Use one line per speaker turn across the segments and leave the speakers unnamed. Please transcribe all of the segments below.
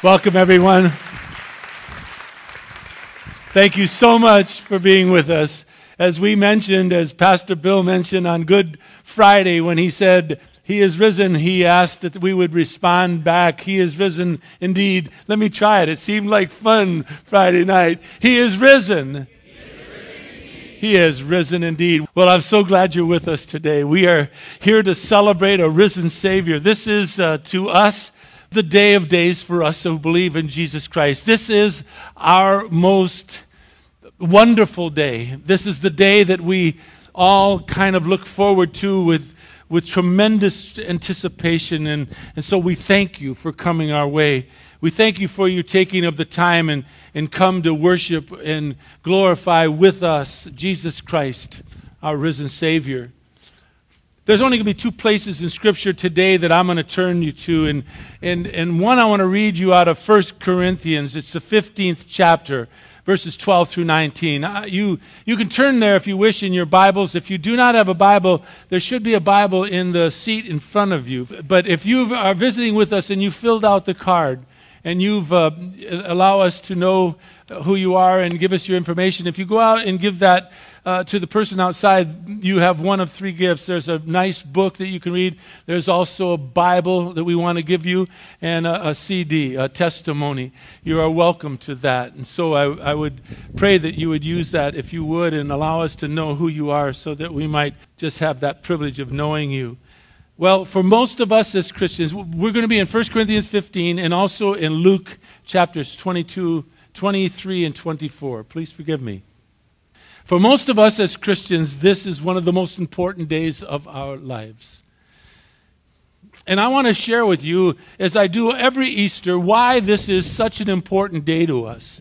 Welcome, everyone. Thank you so much for being with us. As we mentioned, as Pastor Bill mentioned on Good Friday, when he said, He is risen, he asked that we would respond back, He is risen indeed. Let me try it. It seemed like fun Friday night. He is risen. He is risen indeed. Well, I'm so glad you're with us today. We are here to celebrate a risen Savior. This is uh, to us the day of days for us who believe in Jesus Christ. This is our most wonderful day. This is the day that we all kind of look forward to with, with tremendous anticipation. And, and so we thank you for coming our way. We thank you for your taking of the time and, and come to worship and glorify with us Jesus Christ, our risen Savior. There's only going to be two places in Scripture today that I'm going to turn you to. And, and, and one I want to read you out of 1 Corinthians. It's the 15th chapter verses 12 through 19. Uh, you, you can turn there if you wish in your Bibles. If you do not have a Bible, there should be a Bible in the seat in front of you. But if you are visiting with us and you filled out the card and you've uh, allow us to know who you are and give us your information, if you go out and give that uh, to the person outside, you have one of three gifts. There's a nice book that you can read. There's also a Bible that we want to give you, and a, a CD, a testimony. You are welcome to that. And so I, I would pray that you would use that if you would and allow us to know who you are so that we might just have that privilege of knowing you. Well, for most of us as Christians, we're going to be in 1 Corinthians 15 and also in Luke chapters 22, 23, and 24. Please forgive me. For most of us as Christians, this is one of the most important days of our lives. And I want to share with you, as I do every Easter, why this is such an important day to us.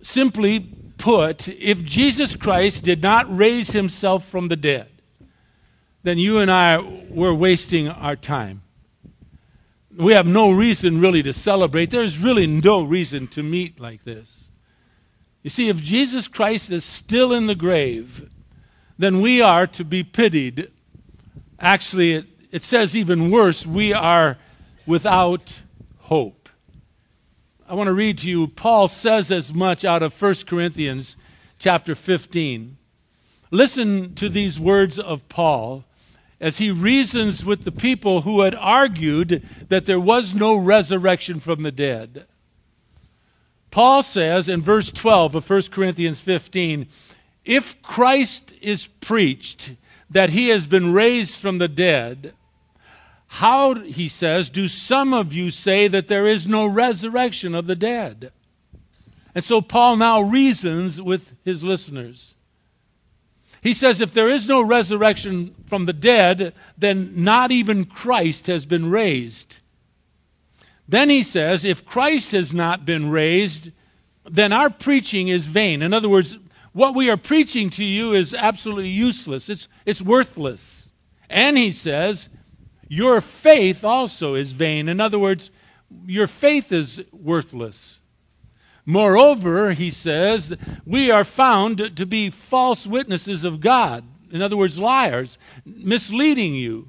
Simply put, if Jesus Christ did not raise himself from the dead, then you and I were wasting our time. We have no reason really to celebrate. There's really no reason to meet like this. You see, if Jesus Christ is still in the grave, then we are to be pitied. Actually, it, it says even worse we are without hope. I want to read to you, Paul says as much out of 1 Corinthians chapter 15. Listen to these words of Paul as he reasons with the people who had argued that there was no resurrection from the dead. Paul says in verse 12 of 1 Corinthians 15 if Christ is preached that he has been raised from the dead, how, he says, do some of you say that there is no resurrection of the dead? And so Paul now reasons with his listeners. He says, if there is no resurrection from the dead, then not even Christ has been raised. Then he says, if Christ has not been raised, then our preaching is vain. In other words, what we are preaching to you is absolutely useless, it's, it's worthless. And he says, your faith also is vain. In other words, your faith is worthless. Moreover, he says, we are found to be false witnesses of God. In other words, liars, misleading you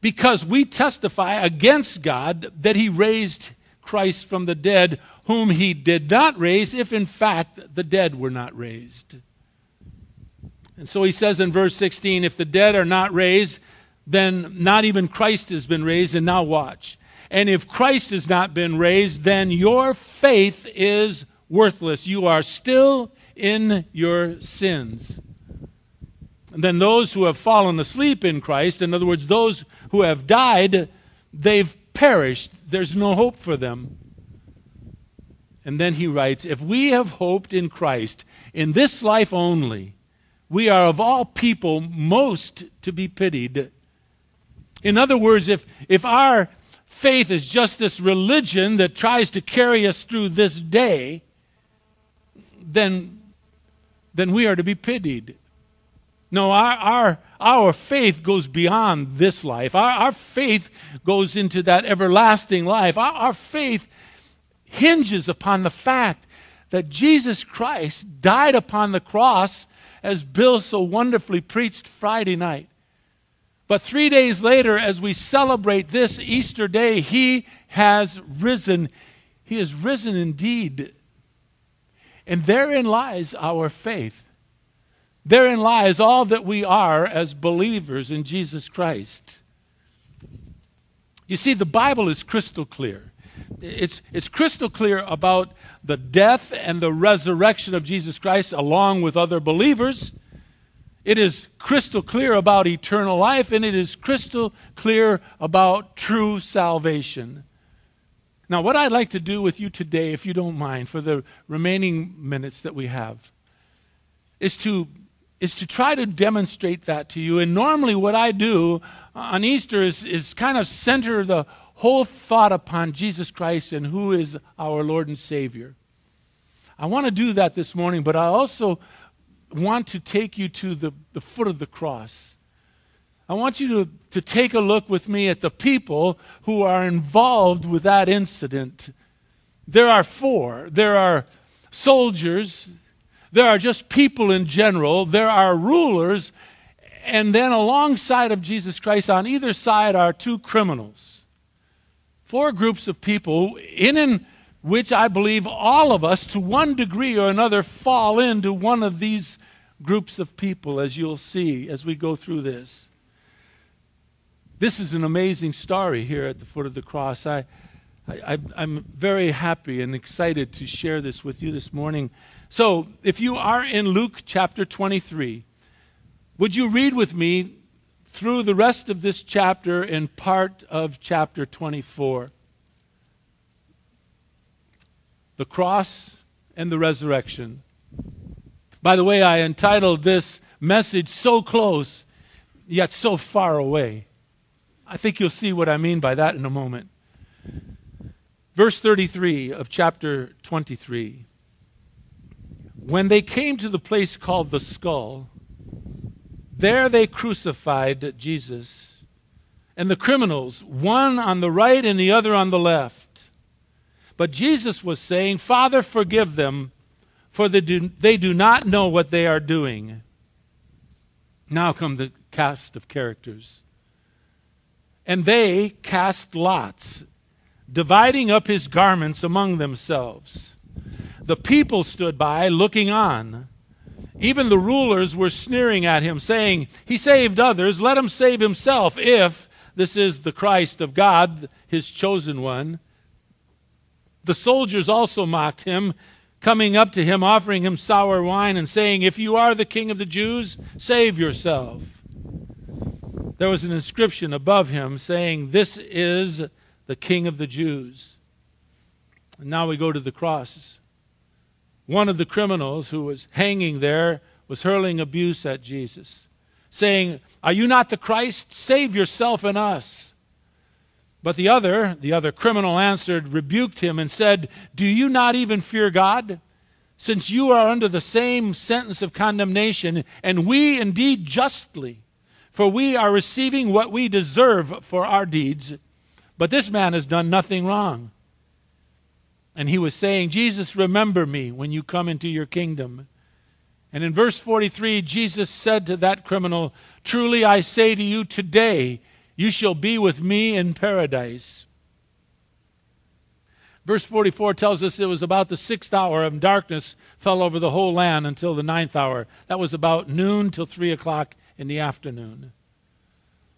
because we testify against God that he raised Christ from the dead, whom he did not raise, if in fact the dead were not raised. And so he says in verse 16 if the dead are not raised, then not even Christ has been raised. And now watch. And if Christ has not been raised, then your faith is worthless. You are still in your sins. And then those who have fallen asleep in Christ, in other words, those who have died, they've perished. There's no hope for them. And then he writes If we have hoped in Christ in this life only, we are of all people most to be pitied. In other words, if, if our faith is just this religion that tries to carry us through this day, then, then we are to be pitied. No, our, our, our faith goes beyond this life. Our, our faith goes into that everlasting life. Our, our faith hinges upon the fact that Jesus Christ died upon the cross, as Bill so wonderfully preached Friday night. But three days later, as we celebrate this Easter day, he has risen. He has risen indeed. And therein lies our faith. Therein lies all that we are as believers in Jesus Christ. You see, the Bible is crystal clear. It's, it's crystal clear about the death and the resurrection of Jesus Christ along with other believers. It is crystal clear about eternal life, and it is crystal clear about true salvation. Now, what I'd like to do with you today, if you don't mind, for the remaining minutes that we have, is to is to try to demonstrate that to you. And normally, what I do on Easter is, is kind of center the whole thought upon Jesus Christ and who is our Lord and Savior. I want to do that this morning, but I also want to take you to the, the foot of the cross. I want you to, to take a look with me at the people who are involved with that incident. There are four. There are soldiers, there are just people in general, there are rulers, and then alongside of Jesus Christ on either side are two criminals. Four groups of people in and which I believe all of us, to one degree or another, fall into one of these groups of people, as you'll see as we go through this. This is an amazing story here at the foot of the cross. I, I, am very happy and excited to share this with you this morning. So, if you are in Luke chapter 23, would you read with me through the rest of this chapter and part of chapter 24? The cross and the resurrection. By the way, I entitled this message So Close, Yet So Far Away. I think you'll see what I mean by that in a moment. Verse 33 of chapter 23. When they came to the place called the skull, there they crucified Jesus and the criminals, one on the right and the other on the left. But Jesus was saying, Father, forgive them, for they do, they do not know what they are doing. Now come the cast of characters. And they cast lots, dividing up his garments among themselves. The people stood by looking on. Even the rulers were sneering at him, saying, He saved others, let him save himself, if this is the Christ of God, his chosen one. The soldiers also mocked him, coming up to him, offering him sour wine, and saying, If you are the king of the Jews, save yourself. There was an inscription above him saying, This is the king of the Jews. And now we go to the crosses. One of the criminals who was hanging there was hurling abuse at Jesus, saying, Are you not the Christ? Save yourself and us. But the other, the other criminal answered, rebuked him, and said, Do you not even fear God? Since you are under the same sentence of condemnation, and we indeed justly, for we are receiving what we deserve for our deeds. But this man has done nothing wrong. And he was saying, Jesus, remember me when you come into your kingdom. And in verse 43, Jesus said to that criminal, Truly I say to you, today you shall be with me in paradise. Verse 44 tells us it was about the sixth hour, and darkness fell over the whole land until the ninth hour. That was about noon till three o'clock in the afternoon.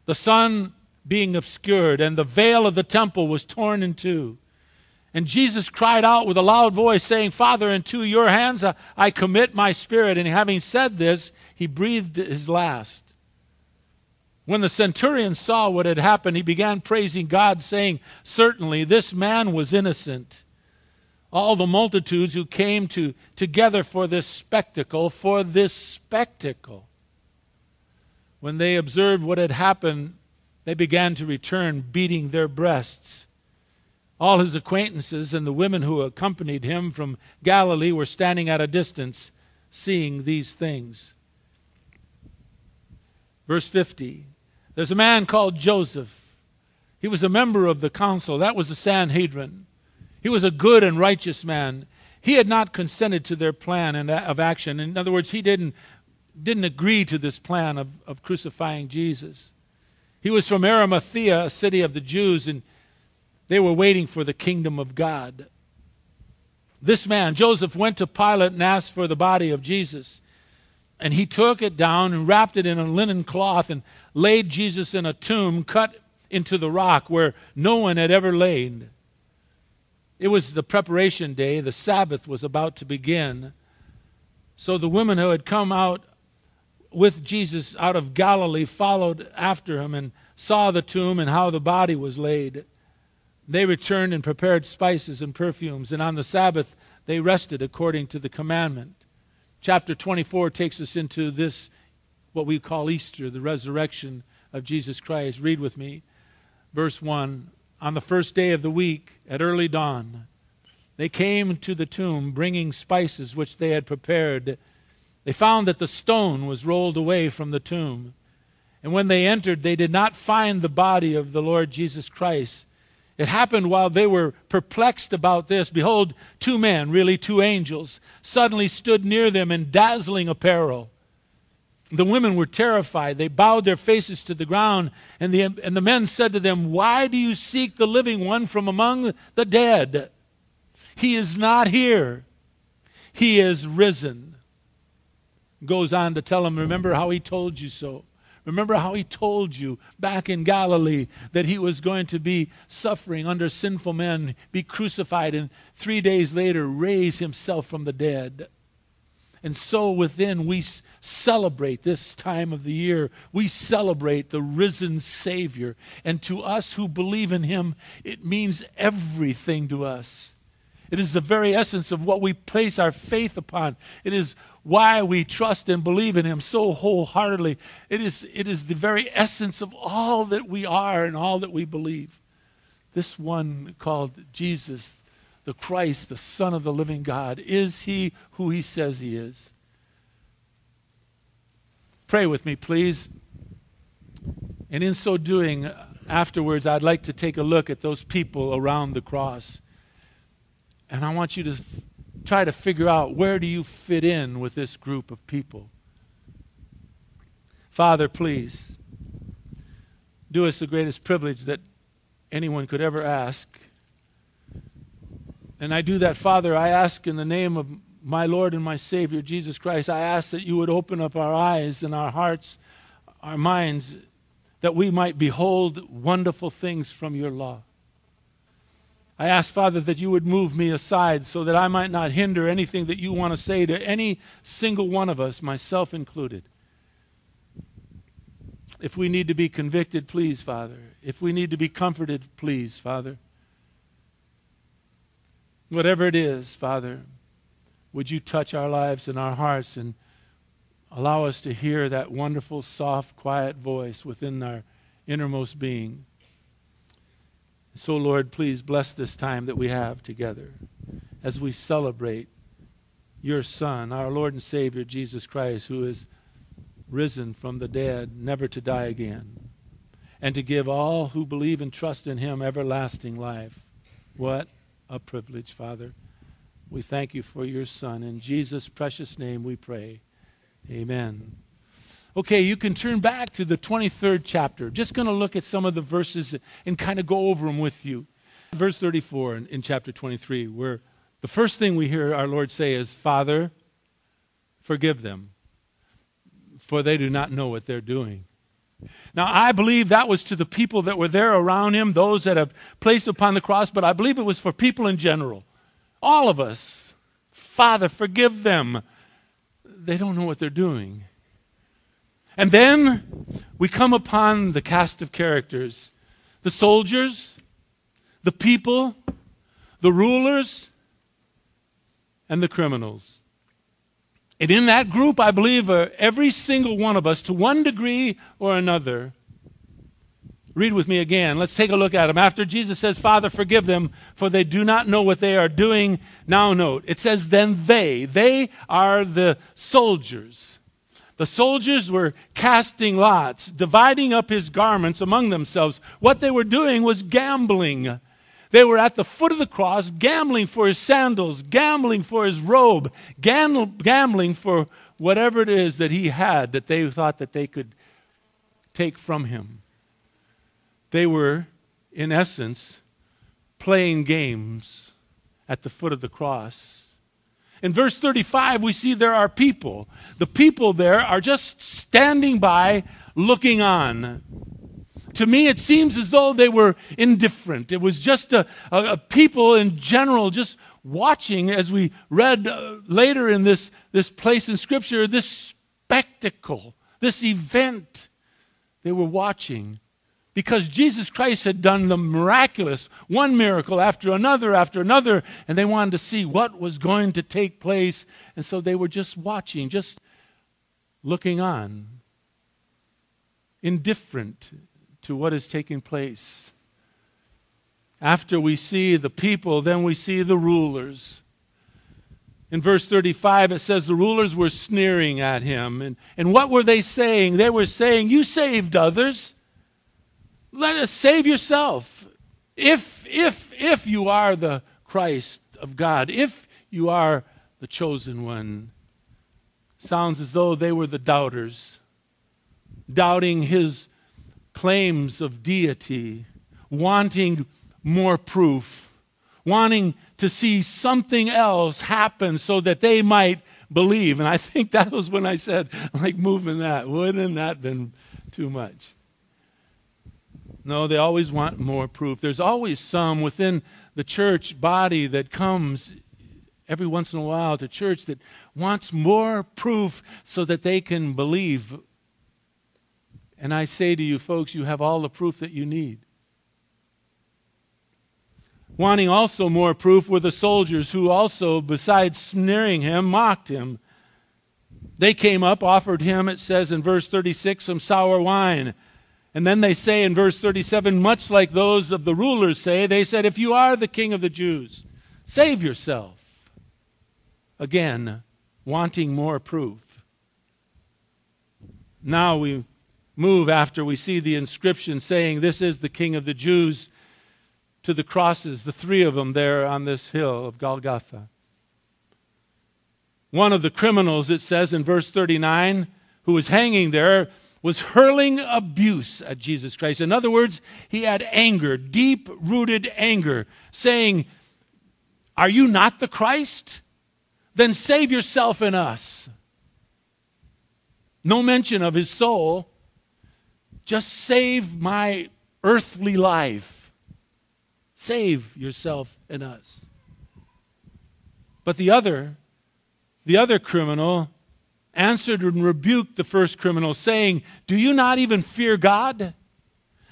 The sun being obscured, and the veil of the temple was torn in two. And Jesus cried out with a loud voice, saying, Father, into your hands I commit my spirit. And having said this, he breathed his last. When the centurion saw what had happened, he began praising God, saying, Certainly this man was innocent. All the multitudes who came to, together for this spectacle, for this spectacle, when they observed what had happened, they began to return, beating their breasts. All his acquaintances and the women who accompanied him from Galilee were standing at a distance, seeing these things. Verse 50 There's a man called Joseph. He was a member of the council, that was the Sanhedrin. He was a good and righteous man. He had not consented to their plan uh, of action. In other words, he didn't, didn't agree to this plan of, of crucifying Jesus. He was from Arimathea, a city of the Jews, and they were waiting for the kingdom of God. This man, Joseph, went to Pilate and asked for the body of Jesus. And he took it down and wrapped it in a linen cloth and laid Jesus in a tomb cut into the rock where no one had ever lain. It was the preparation day, the Sabbath was about to begin. So the women who had come out with Jesus out of Galilee followed after him and saw the tomb and how the body was laid. They returned and prepared spices and perfumes, and on the Sabbath they rested according to the commandment. Chapter 24 takes us into this, what we call Easter, the resurrection of Jesus Christ. Read with me. Verse 1 On the first day of the week, at early dawn, they came to the tomb bringing spices which they had prepared. They found that the stone was rolled away from the tomb. And when they entered, they did not find the body of the Lord Jesus Christ. It happened while they were perplexed about this. Behold, two men, really two angels, suddenly stood near them in dazzling apparel. The women were terrified. They bowed their faces to the ground, and the, and the men said to them, Why do you seek the living one from among the dead? He is not here, he is risen. Goes on to tell them, Remember how he told you so. Remember how he told you back in Galilee that he was going to be suffering under sinful men, be crucified, and three days later raise himself from the dead. And so within, we celebrate this time of the year. We celebrate the risen Savior. And to us who believe in him, it means everything to us. It is the very essence of what we place our faith upon. It is why we trust and believe in Him so wholeheartedly. It is, it is the very essence of all that we are and all that we believe. This one called Jesus, the Christ, the Son of the living God, is He who He says He is? Pray with me, please. And in so doing, afterwards, I'd like to take a look at those people around the cross. And I want you to try to figure out where do you fit in with this group of people. Father, please do us the greatest privilege that anyone could ever ask. And I do that, Father, I ask in the name of my Lord and my Savior, Jesus Christ, I ask that you would open up our eyes and our hearts, our minds, that we might behold wonderful things from your law. I ask, Father, that you would move me aside so that I might not hinder anything that you want to say to any single one of us, myself included. If we need to be convicted, please, Father. If we need to be comforted, please, Father. Whatever it is, Father, would you touch our lives and our hearts and allow us to hear that wonderful, soft, quiet voice within our innermost being. So, Lord, please bless this time that we have together as we celebrate your Son, our Lord and Savior, Jesus Christ, who is risen from the dead, never to die again, and to give all who believe and trust in him everlasting life. What a privilege, Father. We thank you for your Son. In Jesus' precious name we pray. Amen. Okay, you can turn back to the 23rd chapter. Just going to look at some of the verses and kind of go over them with you. Verse 34 in, in, chapter 23, where the first thing we hear our Lord say is, Father, forgive them, for they do not know what they're doing. Now, I believe that was to the people that were there around him, those that have placed upon the cross, but I believe it was for people in general. All of us. Father, forgive them. They don't know what they're doing. And then we come upon the cast of characters the soldiers, the people, the rulers, and the criminals. And in that group, I believe uh, every single one of us, to one degree or another, read with me again. Let's take a look at them. After Jesus says, Father, forgive them, for they do not know what they are doing. Now, note, it says, then they, they are the soldiers the soldiers were casting lots, dividing up his garments among themselves. What they were doing was gambling. They were at the foot of the cross, gambling for his sandals, gambling for his robe, gambling for whatever it is that he had that they thought that they could take from him. They were, in essence, playing games at the foot of the cross. In verse 35, we see there are people. The people there are just standing by, looking on. To me, it seems as though they were indifferent. It was just a, a, a people in general just watching, as we read uh, later in this, this place in Scripture, this spectacle, this event. They were watching because Jesus Christ had done the miraculous, one miracle after another after another, and they wanted to see what was going to take place. And so they were just watching, just looking on, indifferent to what is taking place. After we see the people, then we see the rulers. In verse 35, it says the rulers were sneering at him. And, and what were they saying? They were saying, You saved others. Let us save yourself. If, if, if you are the Christ of God, if you are the chosen one. Sounds as though they were the doubters, doubting his claims of deity, wanting more proof, wanting to see something else happen so that they might believe. And I think that was when I said, like moving that. Wouldn't that been too much? No, they always want more proof. There's always some within the church body that comes every once in a while to church that wants more proof so that they can believe. And I say to you, folks, you have all the proof that you need. Wanting also more proof were the soldiers who also, besides sneering him, mocked him. They came up, offered him, it says in verse 36, some sour wine and then they say in verse 37, much like those of the rulers say, they said, If you are the king of the Jews, save yourself. Again, wanting more proof. Now we move after we see the inscription saying, This is the king of the Jews, to the crosses, the three of them there on this hill of Golgotha. One of the criminals, it says in verse 39, who was hanging there, was hurling abuse at Jesus Christ. In other words, he had anger, deep rooted anger, saying, Are you not the Christ? Then save yourself and us. No mention of his soul, just save my earthly life. Save yourself and us. But the other, the other criminal, answered and rebuked the first criminal, saying, Do you not even fear God?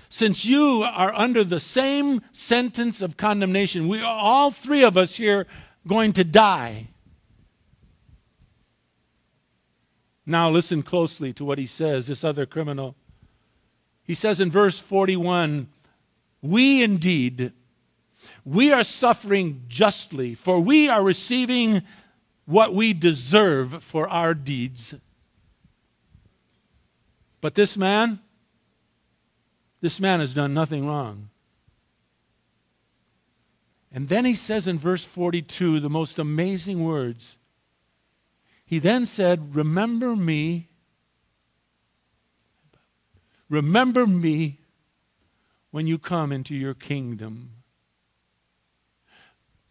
Since you are under the same sentence of condemnation, we are all three of us here going to die. Now, listen closely to what he says, this other criminal. He says in verse 41 We indeed, we are suffering justly, for we are receiving what we deserve for our deeds. But this man, this man has done nothing wrong. And then he says in verse 42 the most amazing words. He then said, Remember me. Remember me when you come into your kingdom.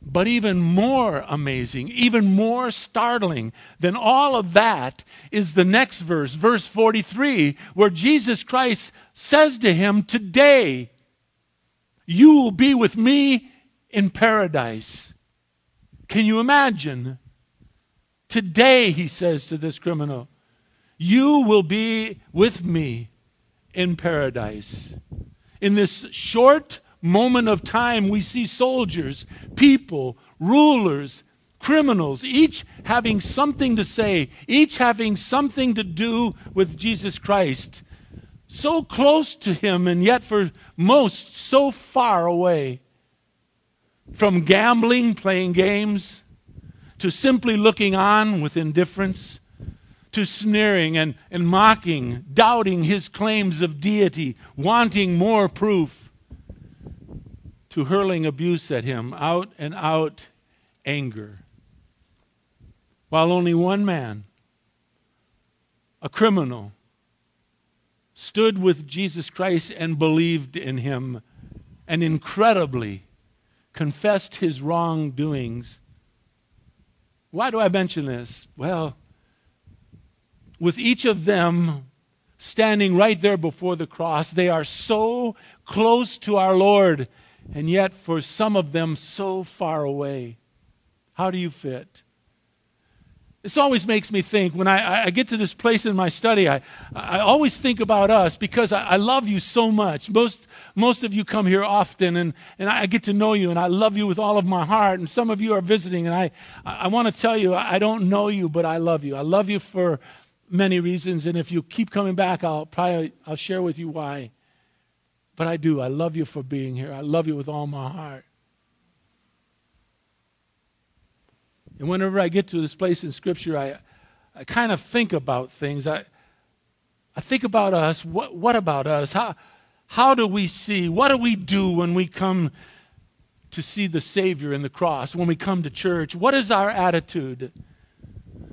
But even more amazing, even more startling than all of that is the next verse, verse 43, where Jesus Christ says to him, Today you will be with me in paradise. Can you imagine? Today, he says to this criminal, you will be with me in paradise. In this short moment of time, we see soldiers, people, rulers, criminals, each having something to say, each having something to do with Jesus Christ. So close to him, and yet for most so far away. From gambling, playing games, to simply looking on with indifference, to sneering and, and mocking, doubting his claims of deity, wanting more proof to hurling abuse at him, out and out anger. While only one man, a criminal, stood with Jesus Christ and believed in him, and incredibly confessed his wrongdoings. Why do I mention this? Well, with each of them standing right there before the cross, they are so close to our Lord, and yet for some of them so far away. How do you fit? This always makes me think when I, I, get to this place in my study, I, I always think about us because I, I, love you so much. Most, most of you come here often and, and I get to know you and I love you with all of my heart. And some of you are visiting and I, I want to tell you, I don't know you, but I love you. I love you for many reasons. And if you keep coming back, I'll probably, I'll share with you why. But I do. I love you for being here. I love you with all my heart. And whenever I get to this place in Scripture, I, I kind of think about things. I, I think about us. What, what about us? How, how do we see? What do we do when we come to see the Savior in the cross? When we come to church? What is our attitude?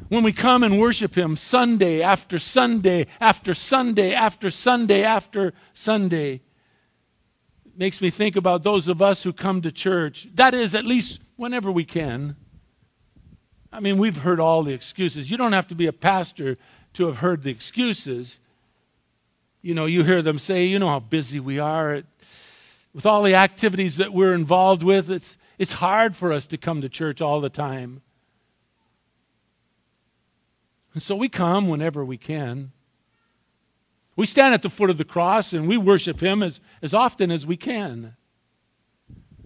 When we come and worship Him Sunday after Sunday after Sunday after Sunday after Sunday, makes me think about those of us who come to church. That is, at least whenever we can I mean, we've heard all the excuses. You don't have to be a pastor to have heard the excuses. You know, you hear them say, you know how busy we are. With all the activities that we're involved with, it's, it's hard for us to come to church all the time. And so we come whenever we can. We stand at the foot of the cross and we worship Him as, as often as we can.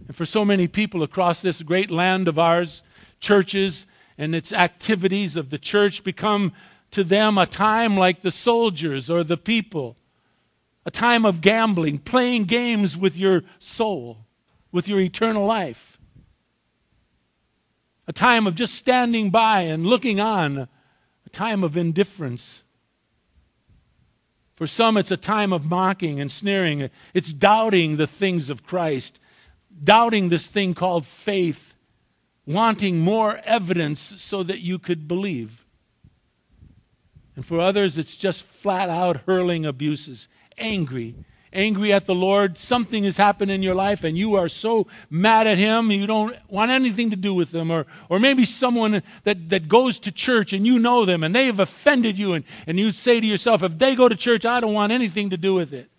And for so many people across this great land of ours, churches, and its activities of the church become to them a time like the soldiers or the people, a time of gambling, playing games with your soul, with your eternal life, a time of just standing by and looking on, a time of indifference. For some, it's a time of mocking and sneering. It's doubting the things of Christ, doubting this thing called faith wanting more evidence so that you could believe. And for others, it's just flat out hurling abuses, angry, angry at the Lord. Something has happened in your life and you are so mad at Him, you don't want anything to do with them. Or, or maybe someone that, that goes to church and you know them and they have offended you, and, and you say to yourself, if they go to church, I don't want anything to do with it.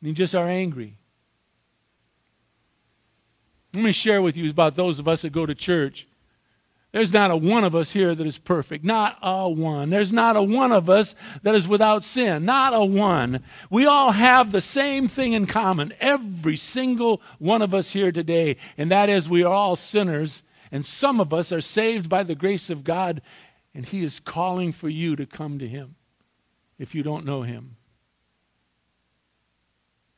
And you just are angry. Let me share with you about those of us that go to church. There's not a one of us here that is perfect. Not a one. There's not a one of us that is without sin. Not a one. We all have the same thing in common. Every single one of us here today. And that is we are all sinners. And some of us are saved by the grace of God. And He is calling for you to come to Him if you don't know Him.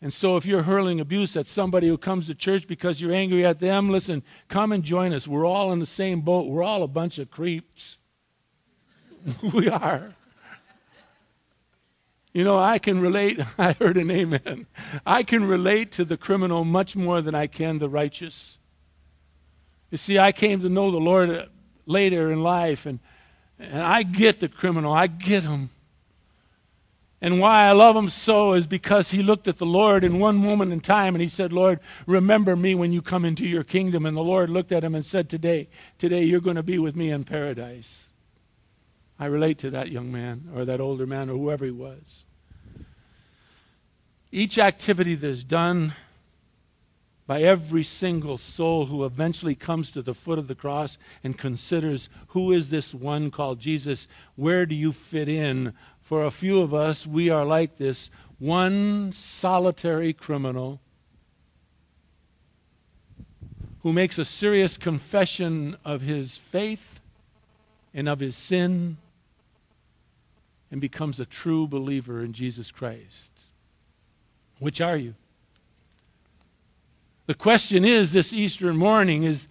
And so, if you're hurling abuse at somebody who comes to church because you're angry at them, listen, come and join us. We're all in the same boat. We're all a bunch of creeps. we are. You know, I can relate. I heard an amen. I can relate to the criminal much more than I can the righteous. You see, I came to know the Lord later in life, and, and I get the criminal. I get him. And why I love him so is because he looked at the Lord in one moment in time and he said, Lord, remember me when you come into your kingdom. And the Lord looked at him and said, Today, today you're going to be with me in paradise. I relate to that young man or that older man or whoever he was. Each activity that is done by every single soul who eventually comes to the foot of the cross and considers who is this one called Jesus? Where do you fit in for a few of us, we are like this one solitary criminal who makes a serious confession of his faith and of his sin and becomes a true believer in Jesus Christ. Which are you? The question is this Easter morning is,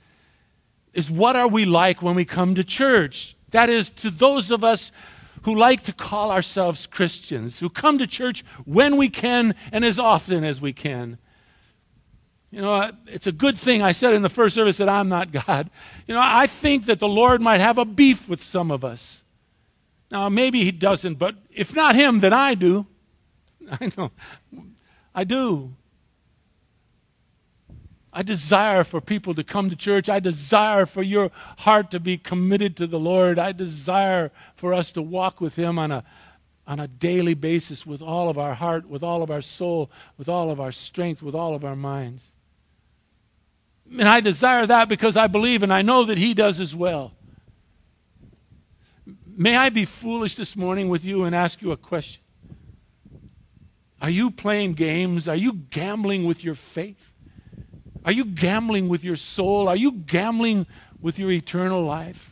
is what are we like when we come to church? That is, to those of us who like to call ourselves Christians, who come to church when we can and as often as we can. You know, it's a good thing I said in the first service that I'm not God. You know, I think that the Lord might have a beef with some of us. Now, maybe He doesn't, but if not Him, then I do. I know. I do. I desire for people to come to church. I desire for your heart to be committed to the Lord. I desire for us to walk with Him on a, on a daily basis with all of our heart, with all of our soul, with all of our strength, with all of our minds. And I desire that because I believe and I know that He does as well. May I be foolish this morning with you and ask you a question? Are you playing games? Are you gambling with your faith? Are you gambling with your soul? Are you gambling with your eternal life?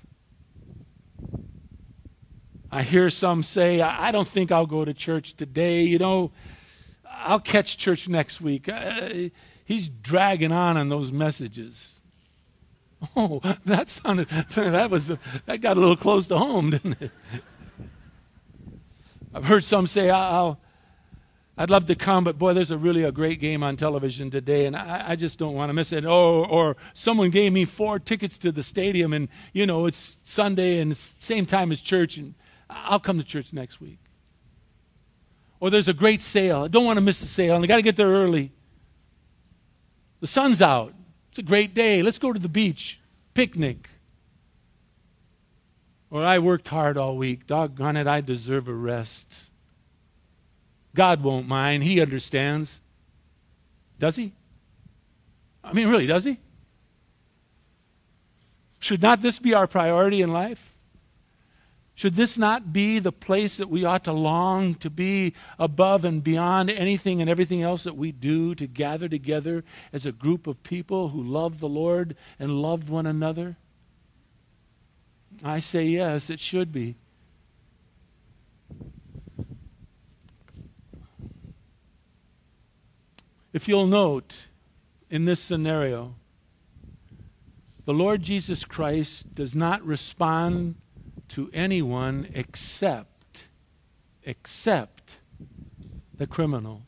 I hear some say, I don't think I'll go to church today. You know, I'll catch church next week. Uh, he's dragging on on those messages. Oh, that sounded, that was, that got a little close to home, didn't it? I've heard some say, I'll, I'd love to come, but boy, there's a really a great game on television today, and I, I just don't want to miss it. Or, or someone gave me four tickets to the stadium, and you know it's Sunday and it's same time as church, and I'll come to church next week. Or there's a great sale. I don't want to miss the sale, and I got to get there early. The sun's out. It's a great day. Let's go to the beach, picnic. Or I worked hard all week. Doggone it, I deserve a rest. God won't mind. He understands. Does he? I mean, really, does he? Should not this be our priority in life? Should this not be the place that we ought to long to be above and beyond anything and everything else that we do to gather together as a group of people who love the Lord and love one another? I say yes, it should be. If you'll note in this scenario, the Lord Jesus Christ does not respond to anyone except except the criminal.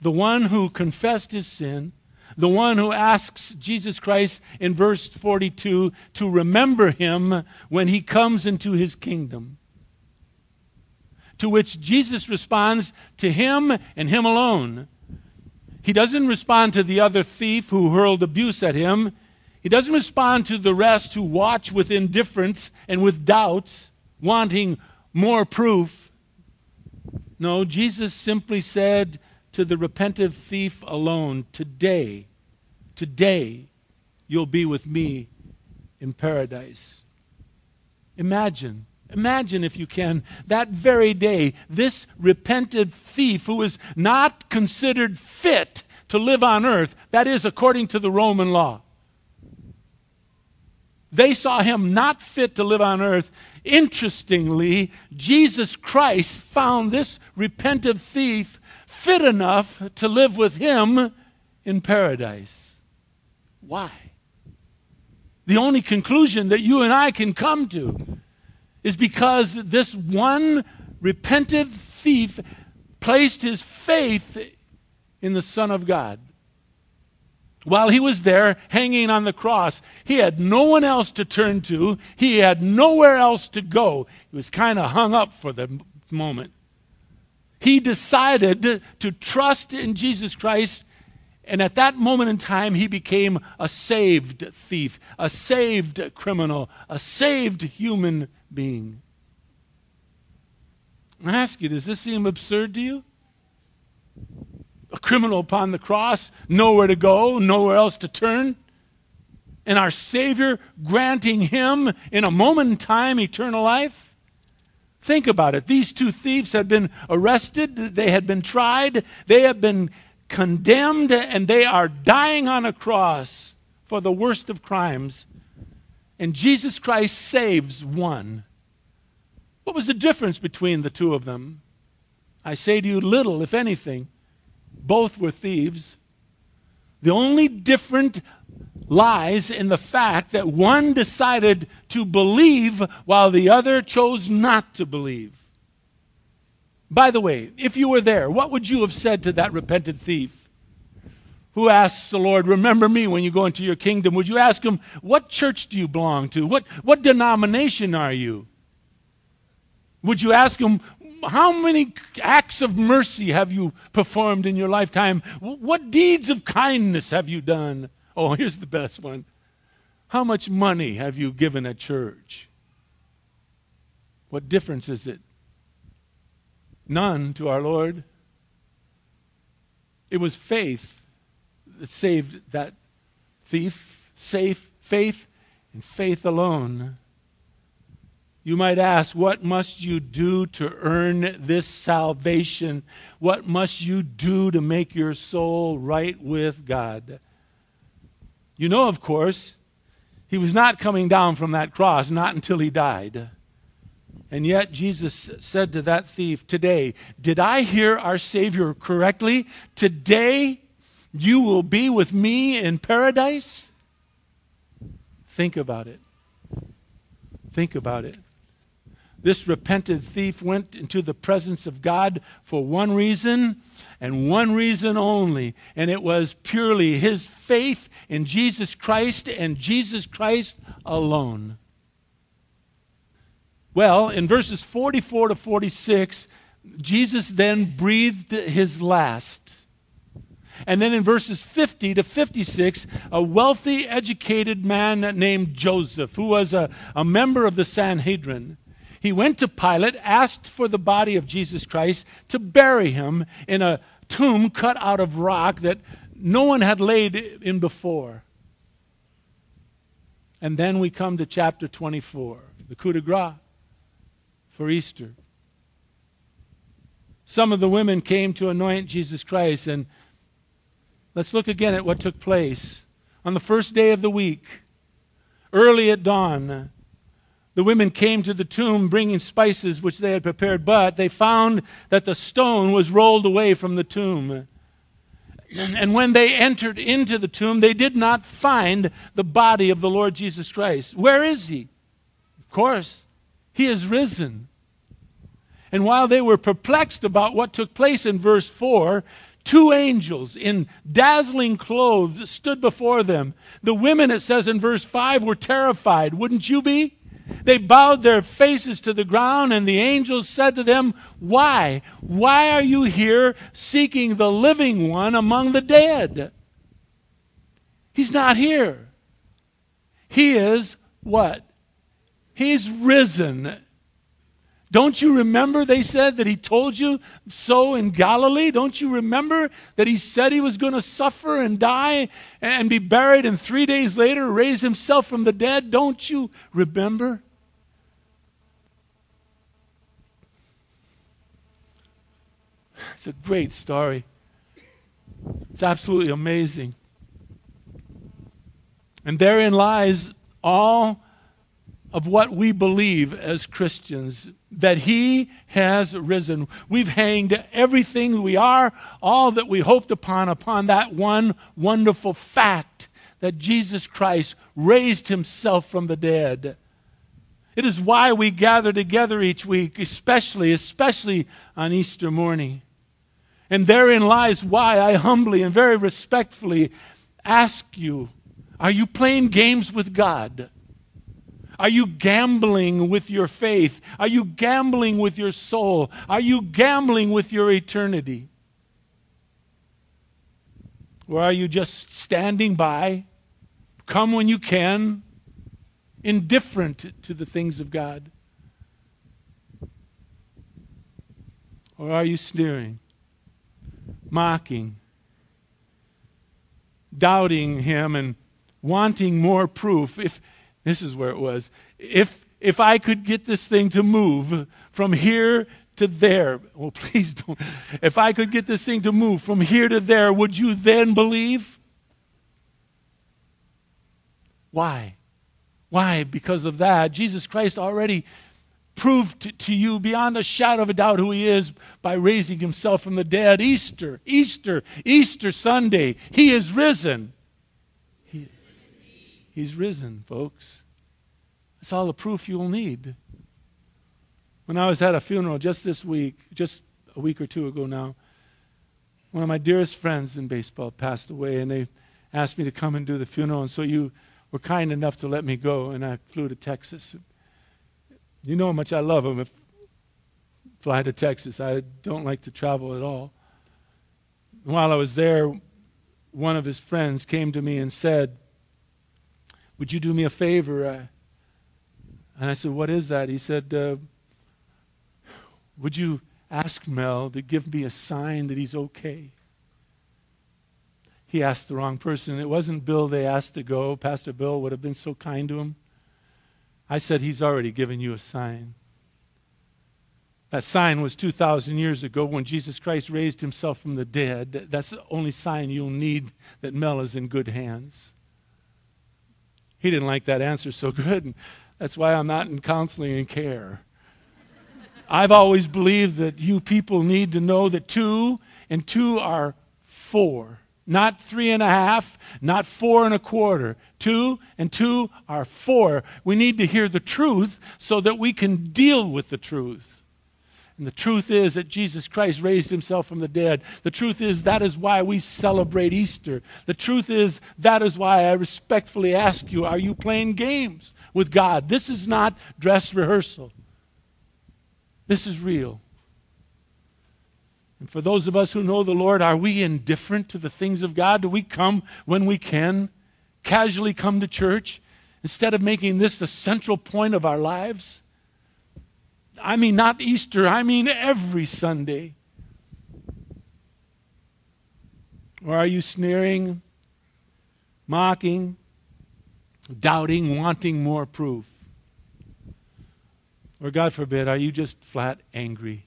The one who confessed his sin, the one who asks Jesus Christ in verse 42 to remember him when he comes into his kingdom. To which Jesus responds to him and him alone he doesn't respond to the other thief who hurled abuse at him. He doesn't respond to the rest who watch with indifference and with doubts, wanting more proof. No, Jesus simply said to the repentant thief alone, Today, today, you'll be with me in paradise. Imagine Imagine, if you can, that very day, this repentant thief who is not considered fit to live on earth, that is, according to the Roman law. They saw him not fit to live on earth. Interestingly, Jesus Christ found this repentant thief fit enough to live with him in paradise. Why? The only conclusion that you and I can come to is because this one repentant thief placed his faith in the Son of God. While he was there hanging on the cross, he had no one else to turn to. He had nowhere else to go. He was kind of hung up for the moment. He decided to trust in Jesus Christ and at that moment in time, he became a saved thief, a saved criminal, a saved human being. I ask you, does this seem absurd to you? A criminal upon the cross, nowhere to go, nowhere else to turn. And our Savior granting him in a moment in time eternal life? Think about it. These two thieves had been arrested, they had been tried, they had been condemned, and they are dying on a cross for the worst of crimes. And Jesus Christ saves one. What was the difference between the two of them? I say to you, little, if anything. Both were thieves. The only different lies in the fact that one decided to believe while the other chose not to believe. By the way, if you were there, what would you have said to that repentant thief who asks the Lord, Remember me when you go into your kingdom? Would you ask him, What church do you belong to? What, what denomination are you? Would you ask him, how many acts of mercy have you performed in your lifetime? What deeds of kindness have you done? Oh, here's the best one. How much money have you given at church? What difference is it? None to our Lord. It was faith that saved that thief, safe faith, and faith alone. You might ask, what must you do to earn this salvation? What must you do to make your soul right with God? You know, of course, he was not coming down from that cross, not until he died. And yet, Jesus said to that thief, Today, did I hear our Savior correctly? Today, you will be with me in paradise? Think about it. Think about it. This repentant thief went into the presence of God for one reason and one reason only, and it was purely his faith in Jesus Christ and Jesus Christ alone. Well, in verses 44 to 46, Jesus then breathed his last. And then in verses 50 to 56, a wealthy, educated man named Joseph, who was a, a member of the Sanhedrin, he went to Pilate, asked for the body of Jesus Christ to bury him in a tomb cut out of rock that no one had laid in before. And then we come to chapter 24, the coup de grace for Easter. Some of the women came to anoint Jesus Christ, and let's look again at what took place. On the first day of the week, early at dawn, the women came to the tomb bringing spices which they had prepared, but they found that the stone was rolled away from the tomb. And when they entered into the tomb, they did not find the body of the Lord Jesus Christ. Where is he? Of course, he is risen. And while they were perplexed about what took place in verse 4, two angels in dazzling clothes stood before them. The women, it says in verse 5, were terrified. Wouldn't you be? They bowed their faces to the ground, and the angels said to them, Why? Why are you here seeking the living one among the dead? He's not here. He is what? He's risen. Don't you remember they said that he told you so in Galilee? Don't you remember that he said he was going to suffer and die and be buried and three days later raise himself from the dead? Don't you remember? It's a great story. It's absolutely amazing. And therein lies all of what we believe as Christians that He has risen. We've hanged everything we are, all that we hoped upon, upon that one wonderful fact that Jesus Christ raised Himself from the dead. It is why we gather together each week, especially, especially on Easter morning. And therein lies why I humbly and very respectfully ask you are you playing games with God? Are you gambling with your faith? Are you gambling with your soul? Are you gambling with your eternity? Or are you just standing by, come when you can, indifferent to the things of God? Or are you sneering, mocking, doubting Him, and wanting more proof? If this is where it was. If, if I could get this thing to move from here to there, well, please don't. If I could get this thing to move from here to there, would you then believe? Why? Why? Because of that. Jesus Christ already proved to, to, you beyond a shadow of a doubt who he is by raising himself from the dead. Easter, Easter, Easter Sunday. He is risen. He's risen, folks. That's all the proof you'll need. When I was at a funeral just this week, just a week or two ago now, one of my dearest friends in baseball passed away, and they asked me to come and do the funeral. And so you were kind enough to let me go, and I flew to Texas. You know how much I love him. If fly to Texas. I don't like to travel at all. While I was there, one of his friends came to me and said, Would you do me a favor? And I said, What is that? He said, uh, Would you ask Mel to give me a sign that he's okay? He asked the wrong person. It wasn't Bill they asked to go. Pastor Bill would have been so kind to him. I said, He's already given you a sign. That sign was 2,000 years ago when Jesus Christ raised himself from the dead. That's the only sign you'll need that Mel is in good hands. He didn't like that answer so good, and that's why I'm not in counseling and care. I've always believed that you people need to know that two and two are four. Not three and a half, not four and a quarter. Two and two are four. We need to hear the truth so that we can deal with the truth. And the truth is that Jesus Christ raised himself from the dead. The truth is that is why we celebrate Easter. The truth is that is why I respectfully ask you are you playing games with God? This is not dress rehearsal, this is real. And for those of us who know the Lord, are we indifferent to the things of God? Do we come when we can, casually come to church, instead of making this the central point of our lives? I mean, not Easter, I mean every Sunday. Or are you sneering, mocking, doubting, wanting more proof? Or, God forbid, are you just flat angry?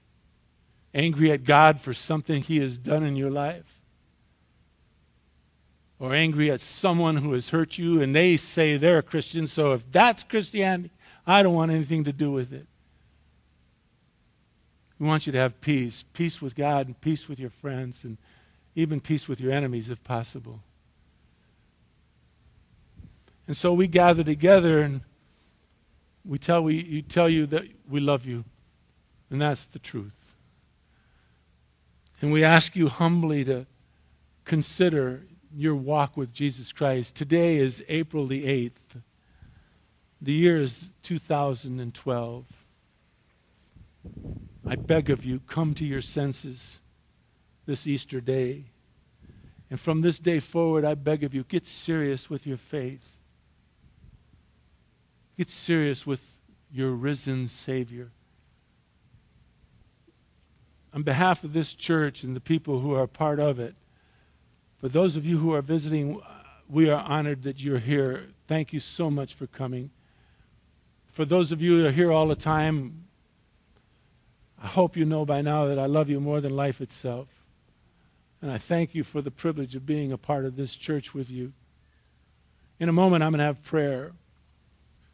angry at God for something He has done in your life, or angry at someone who has hurt you and they say they're a Christian, so if that's Christianity, I don't want anything to do with it. We want you to have peace peace with God and peace with your friends and even peace with your enemies if possible. And so we gather together and we tell, we, tell you that we love you. And that's the truth. And we ask you humbly to consider your walk with Jesus Christ. Today is April the 8th. The year is 2012. I beg of you, come to your senses this Easter day. And from this day forward, I beg of you, get serious with your faith. Get serious with your risen Savior on behalf of this church and the people who are part of it, for those of you who are visiting, we are honored that you're here. Thank you so much for coming. For those of you who are here all the time, I hope you know by now that I love you more than life itself. And I thank you for the privilege of being a part of this church with you. In a moment, I'm going to have prayer.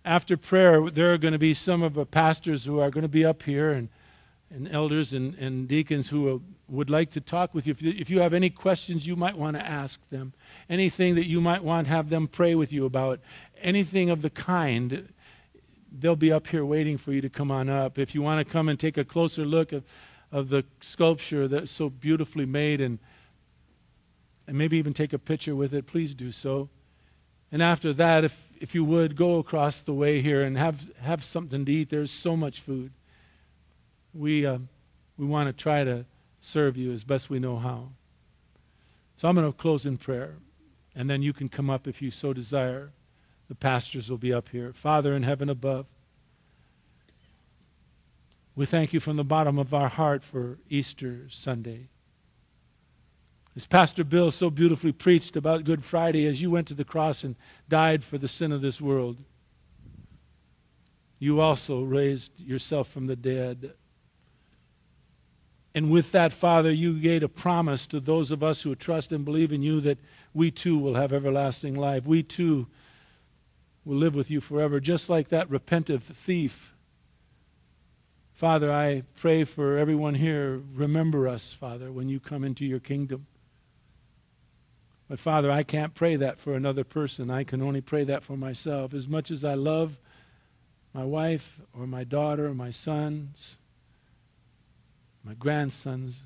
After prayer, there are going to be some of the pastors who are going to be up here and and elders and, and deacons who uh, would like to talk with you. If, you. if you have any questions you might want to ask them, anything that you might want have them pray with you about, anything of the kind, they'll be up here waiting for you to come on up. If you want to come and take a closer look of, of the sculpture that's so beautifully made and, and maybe even take a picture with it, please do so. And after that, if, if you would, go across the way here and have, have something to eat. There's so much food we, uh, we want to try to serve you as best we know how. So I'm going to close in prayer, and then you can come up if you so desire. The pastors will be up here. Father in heaven above, we thank you from the bottom of our heart for Easter Sunday. As Pastor Bill so beautifully preached about Good Friday, as you went to the cross and died for the sin of this world, you also raised yourself from the dead and with that, Father, you gave a promise to those of us who trust and believe in you that we too will have everlasting life. We too will live with you forever, just like that repentant thief. Father, I pray for everyone here. Remember us, Father, when you come into your kingdom. But Father, I can't pray that for another person. I can only pray that for myself. As much as I love my wife or my daughter or my sons, my grandsons,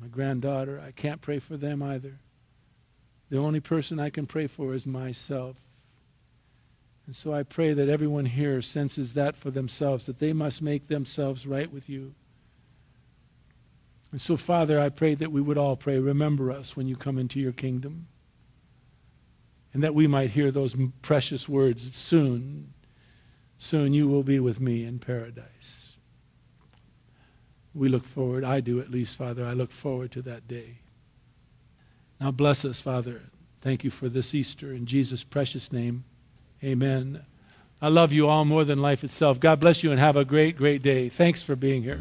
my granddaughter, I can't pray for them either. The only person I can pray for is myself. And so I pray that everyone here senses that for themselves, that they must make themselves right with you. And so, Father, I pray that we would all pray, remember us when you come into your kingdom. And that we might hear those precious words soon, soon you will be with me in paradise. We look forward, I do at least, Father, I look forward to that day. Now bless us, Father. Thank you for this Easter. In Jesus' precious name, amen. I love you all more than life itself. God bless you and have a great, great day. Thanks for being here.